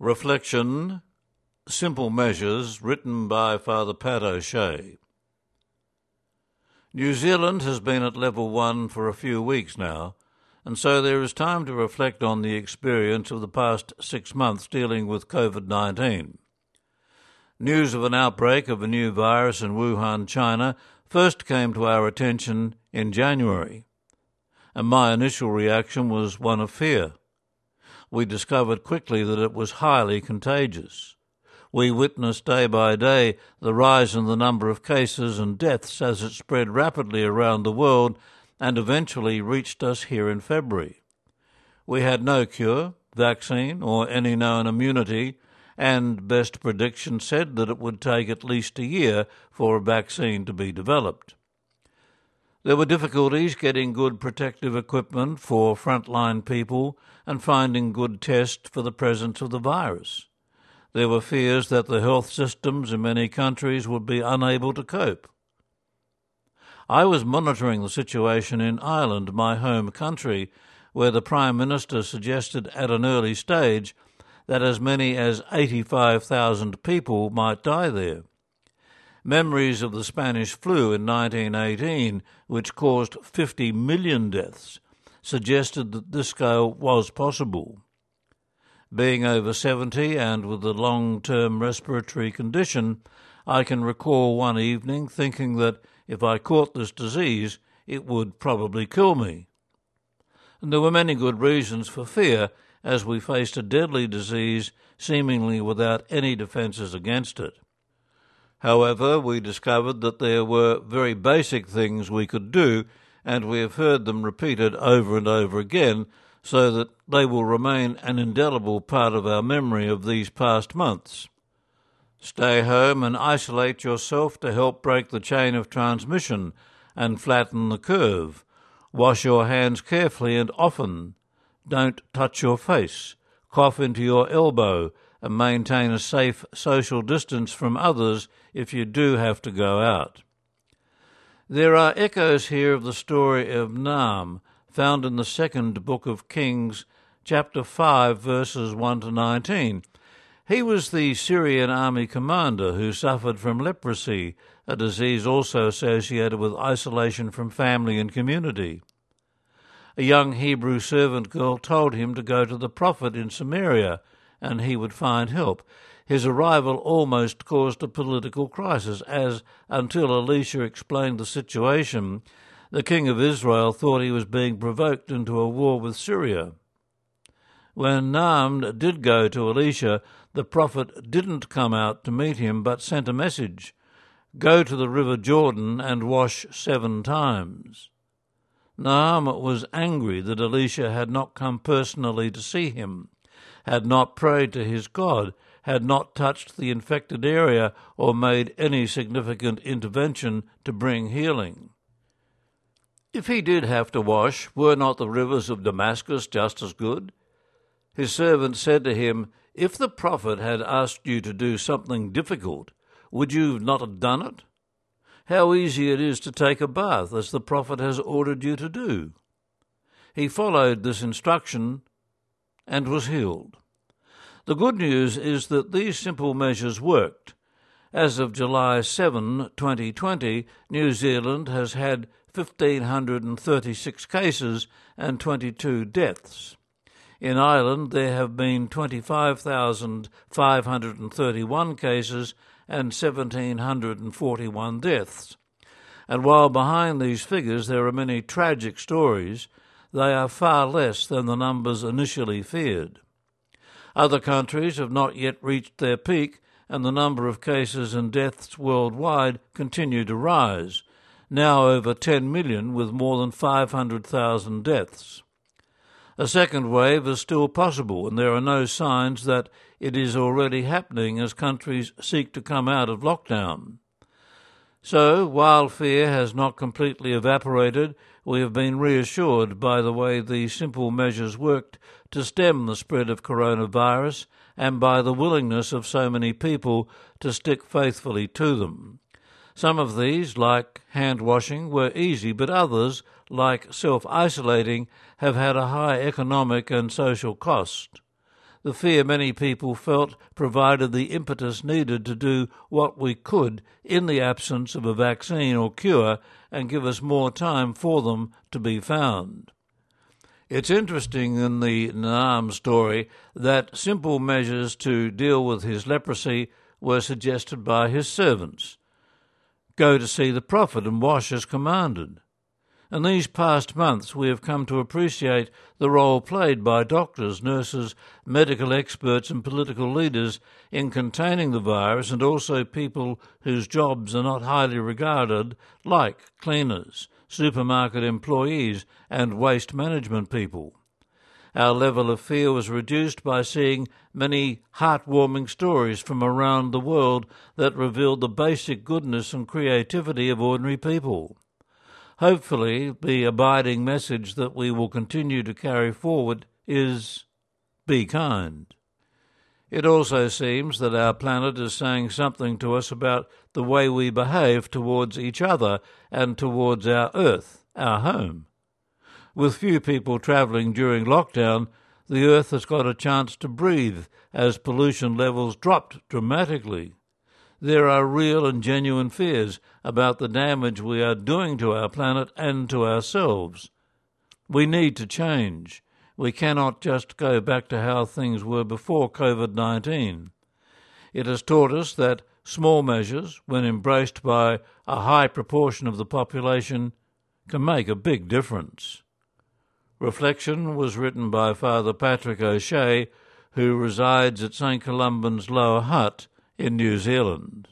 Reflection Simple Measures, written by Father Pat O'Shea. New Zealand has been at level one for a few weeks now, and so there is time to reflect on the experience of the past six months dealing with COVID 19. News of an outbreak of a new virus in Wuhan, China, first came to our attention in January, and my initial reaction was one of fear we discovered quickly that it was highly contagious. We witnessed day by day the rise in the number of cases and deaths as it spread rapidly around the world and eventually reached us here in February. We had no cure, vaccine, or any known immunity, and best prediction said that it would take at least a year for a vaccine to be developed. There were difficulties getting good protective equipment for frontline people and finding good tests for the presence of the virus. There were fears that the health systems in many countries would be unable to cope. I was monitoring the situation in Ireland, my home country, where the Prime Minister suggested at an early stage that as many as 85,000 people might die there. Memories of the Spanish flu in 1918, which caused 50 million deaths, suggested that this scale was possible. Being over 70 and with a long term respiratory condition, I can recall one evening thinking that if I caught this disease, it would probably kill me. And there were many good reasons for fear as we faced a deadly disease seemingly without any defences against it. However, we discovered that there were very basic things we could do, and we have heard them repeated over and over again, so that they will remain an indelible part of our memory of these past months. Stay home and isolate yourself to help break the chain of transmission and flatten the curve. Wash your hands carefully and often. Don't touch your face. Cough into your elbow maintain a safe social distance from others if you do have to go out. There are echoes here of the story of Naaman, found in the second book of Kings, chapter 5, verses 1 to 19. He was the Syrian army commander who suffered from leprosy, a disease also associated with isolation from family and community. A young Hebrew servant girl told him to go to the prophet in Samaria and he would find help. His arrival almost caused a political crisis, as, until Elisha explained the situation, the king of Israel thought he was being provoked into a war with Syria. When Naaman did go to Elisha, the prophet didn't come out to meet him, but sent a message Go to the river Jordan and wash seven times. Naaman was angry that Elisha had not come personally to see him had not prayed to his God, had not touched the infected area, or made any significant intervention to bring healing. If he did have to wash, were not the rivers of Damascus just as good? His servant said to him, If the prophet had asked you to do something difficult, would you not have done it? How easy it is to take a bath, as the prophet has ordered you to do. He followed this instruction and was healed. The good news is that these simple measures worked. As of July 7, 2020, New Zealand has had 1,536 cases and 22 deaths. In Ireland, there have been 25,531 cases and 1,741 deaths. And while behind these figures there are many tragic stories, they are far less than the numbers initially feared. Other countries have not yet reached their peak, and the number of cases and deaths worldwide continue to rise, now over 10 million with more than 500,000 deaths. A second wave is still possible, and there are no signs that it is already happening as countries seek to come out of lockdown. So, while fear has not completely evaporated, we have been reassured by the way these simple measures worked to stem the spread of coronavirus and by the willingness of so many people to stick faithfully to them. Some of these, like hand washing, were easy, but others, like self isolating, have had a high economic and social cost. The fear many people felt provided the impetus needed to do what we could in the absence of a vaccine or cure and give us more time for them to be found. It's interesting in the Naaman story that simple measures to deal with his leprosy were suggested by his servants. Go to see the prophet and wash as commanded. In these past months, we have come to appreciate the role played by doctors, nurses, medical experts, and political leaders in containing the virus, and also people whose jobs are not highly regarded, like cleaners, supermarket employees, and waste management people. Our level of fear was reduced by seeing many heartwarming stories from around the world that revealed the basic goodness and creativity of ordinary people. Hopefully, the abiding message that we will continue to carry forward is be kind. It also seems that our planet is saying something to us about the way we behave towards each other and towards our Earth, our home. With few people travelling during lockdown, the Earth has got a chance to breathe as pollution levels dropped dramatically. There are real and genuine fears about the damage we are doing to our planet and to ourselves. We need to change. We cannot just go back to how things were before COVID 19. It has taught us that small measures, when embraced by a high proportion of the population, can make a big difference. Reflection was written by Father Patrick O'Shea, who resides at St Columban's Lower Hutt in New Zealand.